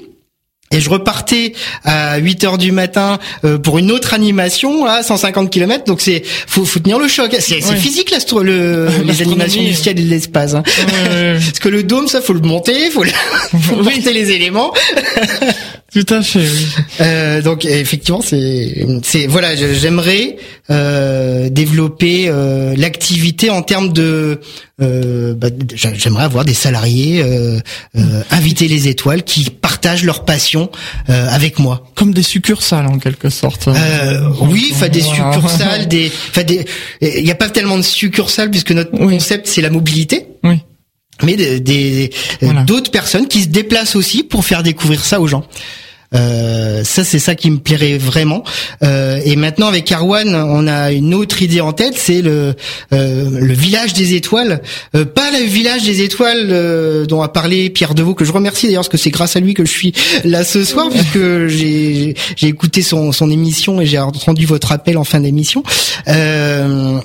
Et je repartais à 8 heures du matin pour une autre animation à 150 km. Donc c'est faut, faut tenir le choc. C'est physique là, le, les animations du ciel et de l'espace. Hein. Parce que le dôme, ça faut le monter, faut, le, faut monter les éléments. Tout à fait. Oui. Euh, donc effectivement, c'est c'est voilà, j'aimerais euh, développer euh, l'activité en termes de euh, bah, j'aimerais avoir des salariés euh, euh, inviter les étoiles qui partagent leur passion euh, avec moi. Comme des succursales en quelque sorte. oui, enfin des succursales, des, enfin des. Il n'y a pas tellement de succursales puisque notre concept c'est la mobilité. Oui mais des d'autres personnes qui se déplacent aussi pour faire découvrir ça aux gens. Euh, ça, c'est ça qui me plairait vraiment. Euh, et maintenant, avec Arwan, on a une autre idée en tête, c'est le euh, le village des étoiles. Euh, pas le village des étoiles euh, dont a parlé Pierre Deveau, que je remercie d'ailleurs, parce que c'est grâce à lui que je suis là ce soir, puisque j'ai écouté son son émission et j'ai entendu votre appel en fin d'émission. Euh,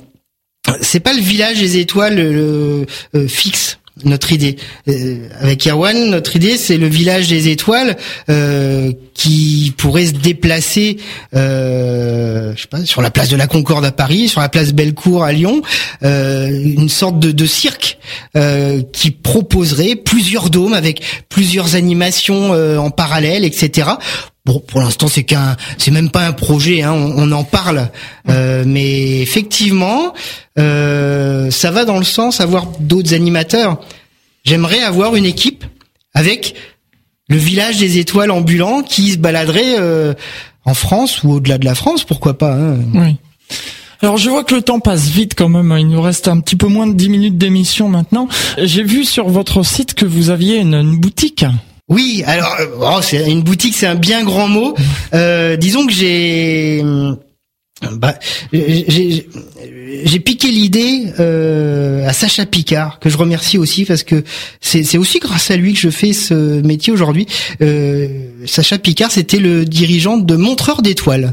c'est pas le village des étoiles le, fixe notre idée. Euh, avec Erwan, notre idée, c'est le village des étoiles euh, qui pourrait se déplacer, euh, je sais pas, sur la place de la Concorde à Paris, sur la place Bellecour à Lyon, euh, une sorte de, de cirque euh, qui proposerait plusieurs dômes avec plusieurs animations en parallèle, etc. Bon, pour l'instant, c'est qu'un, c'est même pas un projet, hein, on, on, en parle, mais effectivement, ça va dans le sens avoir d'autres animateurs. J'aimerais avoir une équipe avec le village des étoiles ambulants qui se baladerait euh, en France ou au-delà de la France, pourquoi pas. Hein. Oui. Alors je vois que le temps passe vite quand même, il nous reste un petit peu moins de 10 minutes d'émission maintenant. J'ai vu sur votre site que vous aviez une, boutique. Oui, alors oh, c'est une boutique, c'est un bien grand mot. Euh, disons que j'ai bah, j'ai piqué l'idée euh, à Sacha Picard que je remercie aussi parce que c'est aussi grâce à lui que je fais ce métier aujourd'hui. Euh, Sacha Picard, c'était le dirigeant de Montreur d'étoiles.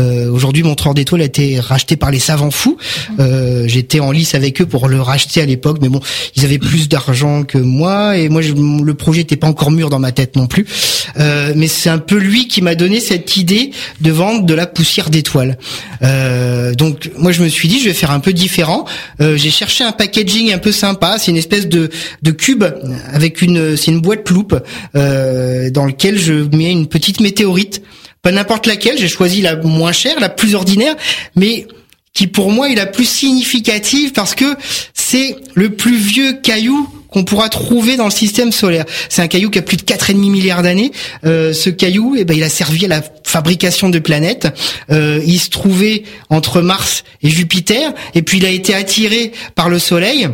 Euh, Aujourd'hui, Montreur d'étoiles a été racheté par les savants fous. Euh, J'étais en lice avec eux pour le racheter à l'époque, mais bon, ils avaient plus d'argent que moi et moi, je, le projet n'était pas encore mûr dans ma tête non plus. Euh, mais c'est un peu lui qui m'a donné cette idée de vendre de la poussière d'étoiles. Euh, donc, moi, je me suis dit, je vais faire un peu différent. Euh, J'ai cherché un packaging un peu sympa. C'est une espèce de, de cube avec une, c'est une boîte loupe euh, dans lequel je mets une petite météorite pas n'importe laquelle, j'ai choisi la moins chère, la plus ordinaire, mais qui pour moi est la plus significative parce que c'est le plus vieux caillou qu'on pourra trouver dans le système solaire. C'est un caillou qui a plus de 4,5 milliards d'années. Euh, ce caillou, eh ben, il a servi à la fabrication de planètes. Euh, il se trouvait entre Mars et Jupiter, et puis il a été attiré par le Soleil.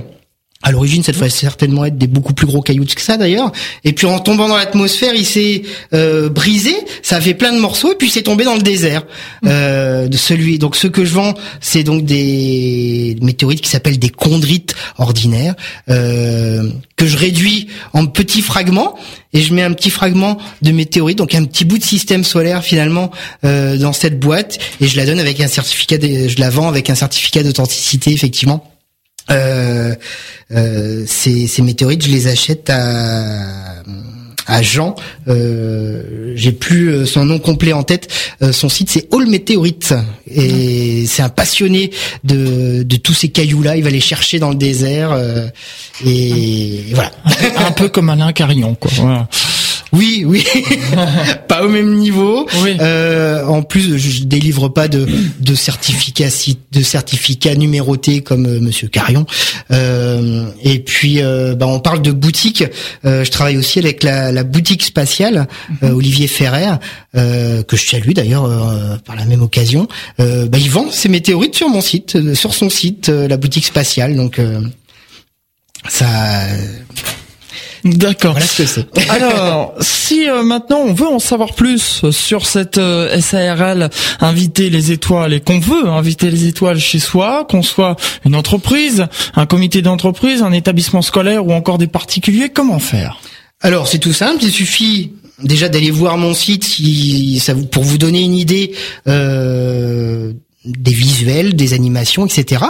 À l'origine, cette fois, certainement être des beaucoup plus gros cailloux que ça d'ailleurs. Et puis en tombant dans l'atmosphère, il s'est euh, brisé. Ça a fait plein de morceaux. Et puis c'est tombé dans le désert. Mmh. Euh, de celui. Donc ce que je vends, c'est donc des météorites qui s'appellent des chondrites ordinaires euh, que je réduis en petits fragments et je mets un petit fragment de météorite, donc un petit bout de système solaire finalement euh, dans cette boîte et je la donne avec un certificat. De, je la vends avec un certificat d'authenticité effectivement. Euh, euh, ces, ces, météorites, je les achète à à Jean. Euh, J'ai plus euh, son nom complet en tête. Euh, son site c'est All Météorite et c'est un passionné de, de tous ces cailloux là. Il va les chercher dans le désert euh, et, voilà. un peu comme Alain Carillon quoi. Voilà. Oui, oui, pas au même niveau. Euh, en plus, je délivre pas de de certificats de certificats numérotés comme euh, Monsieur Carion. Euh, et puis, euh, bah, on parle de boutique. Euh, je travaille aussi avec la, la boutique spatiale mhm. Olivier Ferrer, que je salue d'ailleurs par la même occasion. bah, il vend ses météorites sur mon site, sur son site, la boutique spatiale. Donc ça D'accord. Alors, si euh, maintenant on veut en savoir plus sur cette euh, SARL, inviter les étoiles et qu'on veut inviter les étoiles chez soi, qu'on soit une entreprise, un comité d'entreprise, un établissement scolaire ou encore des particuliers, comment faire? Alors, c'est tout simple. Il suffit déjà d'aller voir mon site si ça vous, pour vous donner une idée. Euh, des visuels, des animations, etc.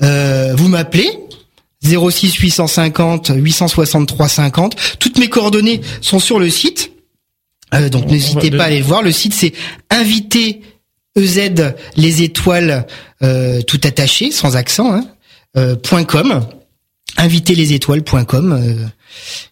vous m'appelez, 06 850 863 50. Toutes mes coordonnées sont sur le site. Euh, donc n'hésitez pas à aller le voir. Le site c'est inviter EZ les étoiles euh, tout attaché sans accent hein, euh, .com inviterlesétoiles.com euh,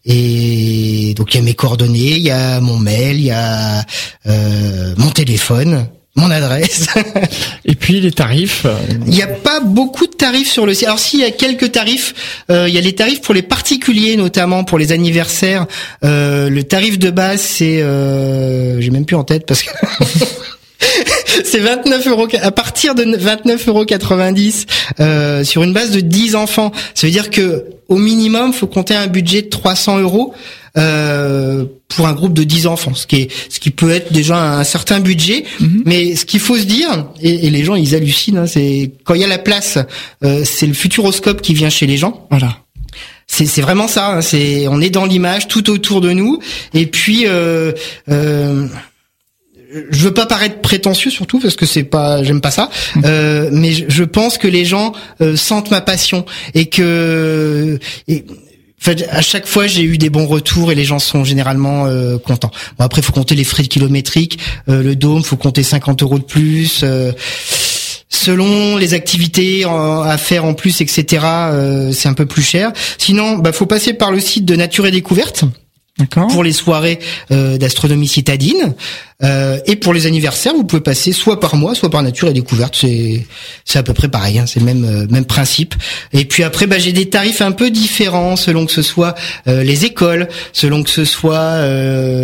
et donc il y a mes coordonnées, il y a mon mail, il y a euh, mon téléphone mon adresse. Et puis les tarifs. Euh, il n'y a pas beaucoup de tarifs sur le site. Alors s'il y a quelques tarifs, euh, il y a les tarifs pour les particuliers, notamment pour les anniversaires. Euh, le tarif de base, c'est, euh, j'ai même plus en tête parce que. c'est 29 euros à partir de 29,90 euros sur une base de 10 enfants. Ça veut dire que au minimum, faut compter un budget de 300 euros euh, pour un groupe de 10 enfants, ce qui est ce qui peut être déjà un certain budget. Mhm. Mais ce qu'il faut se dire, et, les gens ils hallucinent, hein, c'est quand il y a la place, euh, c'est le futuroscope qui vient chez les gens. Voilà c'est vraiment ça. Hein, c'est on est dans l'image tout autour de nous. Et puis euh, euh, je veux pas paraître prétentieux surtout parce que c'est pas j'aime pas ça mhm. euh, mais je, pense que les gens euh, sentent ma passion et que et, à chaque fois, j'ai eu des bons retours et les gens sont généralement euh, contents. Bon, après, faut compter les frais kilométriques, euh, le dôme, faut compter 50 euros de plus. Euh, selon les activités à faire en plus, etc., c'est un peu plus cher. Sinon, bah, faut passer par le site de Nature et Découverte pour les soirées euh, d'astronomie citadine euh, et pour les anniversaires vous pouvez passer soit par mois soit par nature et découverte. C'est c'est à peu près pareil hein, c'est le même euh, même principe. Et puis après bah, j'ai des tarifs un peu différents selon que ce soit euh, les écoles selon que ce soit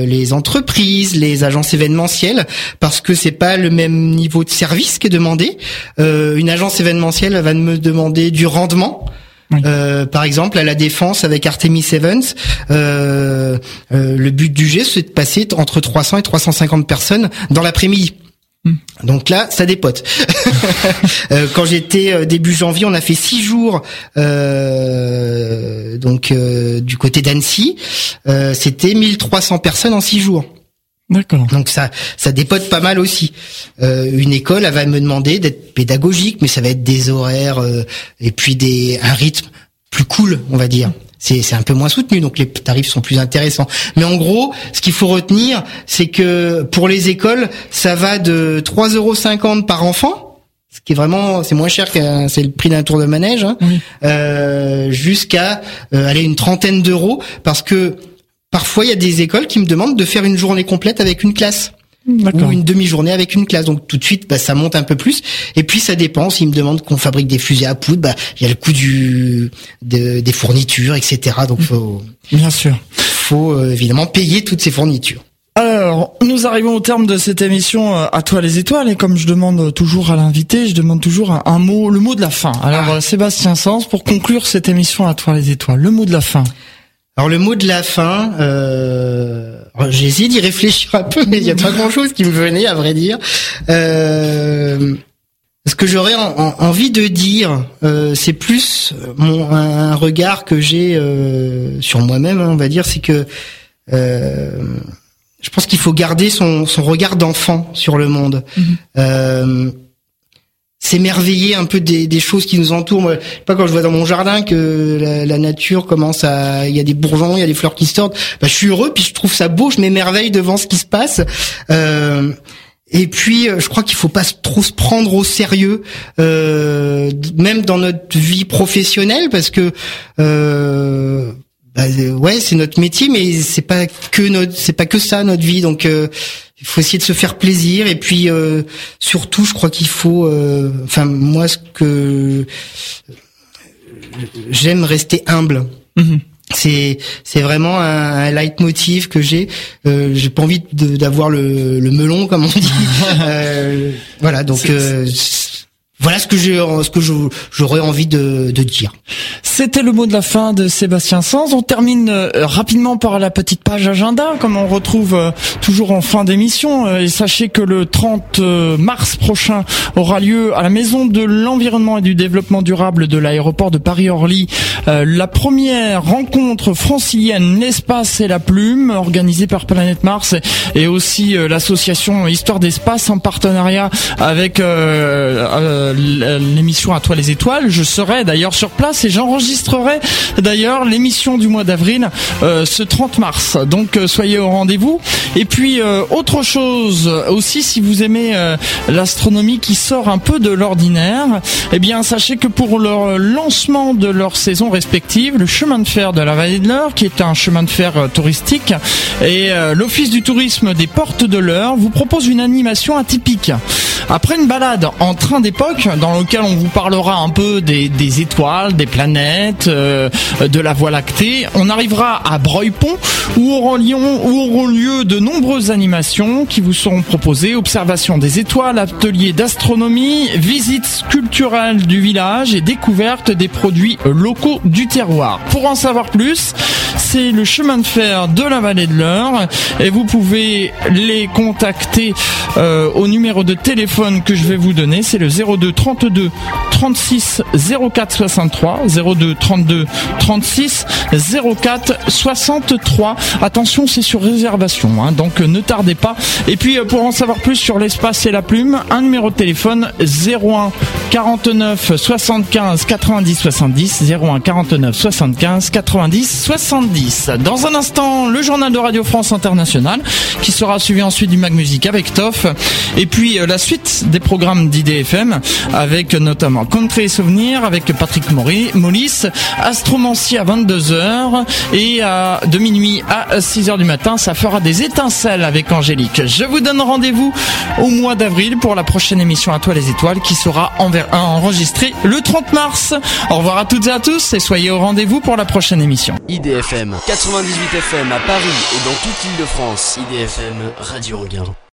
les entreprises les agences événementielles parce que c'est pas le même niveau de service qui est demandé. Une agence événementielle va me demander du rendement euh, par exemple, à la défense avec Artemis Evans, euh, euh, le but du jeu, c'est de passer entre 300 et 350 personnes dans l'après-midi. Hmm. Donc là, ça dépote. quand j'étais début janvier, on a fait six jours donc du côté d'Annecy. C'était 1300 personnes en six jours. D'accord. Donc ça, ça dépote pas mal aussi. Euh, une école, elle va me demander d'être pédagogique, mais ça va être des horaires euh, et puis des un rythme plus cool, on va dire. C'est c'est un peu moins soutenu, donc les tarifs sont plus intéressants. Mais en gros, ce qu'il faut retenir, c'est que pour les écoles, ça va de 3,50 euros par enfant ce qui est vraiment c'est moins cher que c'est le prix d'un tour de manège hein, euh, jusqu'à euh, aller une trentaine d'euros parce que Parfois, il y a des écoles qui me demandent de faire une journée complète avec une classe ou une demi-journée avec une classe. Donc tout de suite, bah, ça monte un peu plus. Et puis ça dépend. S'ils me demandent qu'on fabrique des fusées à poudre, bah il y a le coût du des fournitures, etc. Donc faut bien sûr, faut euh, évidemment payer toutes ces fournitures. Alors, nous arrivons au terme de cette émission euh, à toi les étoiles et comme je demande toujours à l'invité, je demande toujours un, mot, le mot de la fin. Alors ah. Sébastien Sens, pour conclure cette émission à toi les étoiles, le mot de la fin. Alors le mot de la fin, euh, j'ai essayé d'y réfléchir un peu, mais il y a pas grand-chose qui me venait, à vrai dire. Euh, ce que j'aurais envie de dire, euh, c'est plus mon, un, regard que j'ai euh, sur moi-même, hein, on va dire, c'est que euh, je pense qu'il faut garder son, son regard d'enfant sur le monde. Mm-hmm s'émerveiller un peu des, des, choses qui nous entourent. Moi, pas quand je vois dans mon jardin que la, la, nature commence à, il y a des bourgeons, il y a des fleurs qui sortent. Bah, je suis heureux, puis je trouve ça beau, je m'émerveille devant ce qui se passe. Euh, et puis, euh, je crois qu'il faut pas trop se prendre au sérieux, euh, même dans notre vie professionnelle, parce que euh, bah, ouais, c'est notre métier, mais c'est pas que notre, c'est pas que ça notre vie. Donc euh, il faut essayer de se faire plaisir et puis euh, surtout je crois qu'il faut euh, enfin moi ce que j'aime rester humble mhm. c'est c'est vraiment un, un leitmotiv que j'ai euh, j'ai pas envie d'avoir le, le melon comme on dit euh, voilà donc voilà ce que j'ai, ce que j'aurais envie de, dire. C'était le mot de la fin de Sébastien Sanz. On termine euh, rapidement par la petite page agenda, comme on retrouve euh, toujours en fin d'émission. Euh, et sachez que le 30 mars prochain aura lieu à la Maison de l'Environnement et du Développement Durable de l'aéroport de Paris-Orly la première rencontre francilienne L'espace et la plume, organisée par Planète Mars et aussi l'association Histoire d'espace en partenariat avec l'émission à toi les étoiles. Je serai d'ailleurs sur place et j'enregistrerai d'ailleurs l'émission du mois d'avril euh, ce 30 mars. Donc euh, soyez au rendez-vous. Et puis euh, autre chose aussi, si vous aimez l'astronomie qui sort un peu de l'ordinaire, eh bien sachez que pour le lancement de leur saison respective, le chemin de fer de la vallée de l'Eure, qui est un chemin de fer touristique, et l'Office du tourisme des portes de l'Eure vous propose une animation atypique. Après une balade en train d'époque, dans lequel on vous parlera un peu des, étoiles, des planètes, euh, de la Voie lactée, on arrivera à Breuil-Pont où auront, où auront lieu de nombreuses animations qui vous seront proposées, observation des étoiles, ateliers d'astronomie, visites culturelles du village et découverte des produits locaux du terroir. Pour en savoir plus, c'est le chemin de fer de la vallée de l'Eure et vous pouvez les contacter euh, au numéro de téléphone que je vais vous donner, c'est le 02 32 36 04 63 02 32 36 04 63. Attention, c'est sur réservation, hein, donc euh, ne tardez pas. Et puis euh, pour en savoir plus sur l'espace et la plume, un numéro de téléphone 01 49 75 90 70 01 49 75 90 70. Dans un instant, le journal de Radio France Internationale qui sera suivi ensuite du Mag Music avec Toff et puis euh, la suite des programmes d'IDFM avec notamment Country et Souvenirs avec Patrick Maury, Mollis, Astromancie à 22h et à de minuit à 6h du matin, ça fera des étincelles avec Angélique. Je vous donne rendez-vous au mois d'avril pour la prochaine émission à toi les étoiles qui sera enregistrée le 30 mars. Au revoir à toutes et à tous et soyez au rendez-vous pour la prochaine émission. IDFM 98 FM à Paris et dans toute l'île de France. IDFM Radio Regain.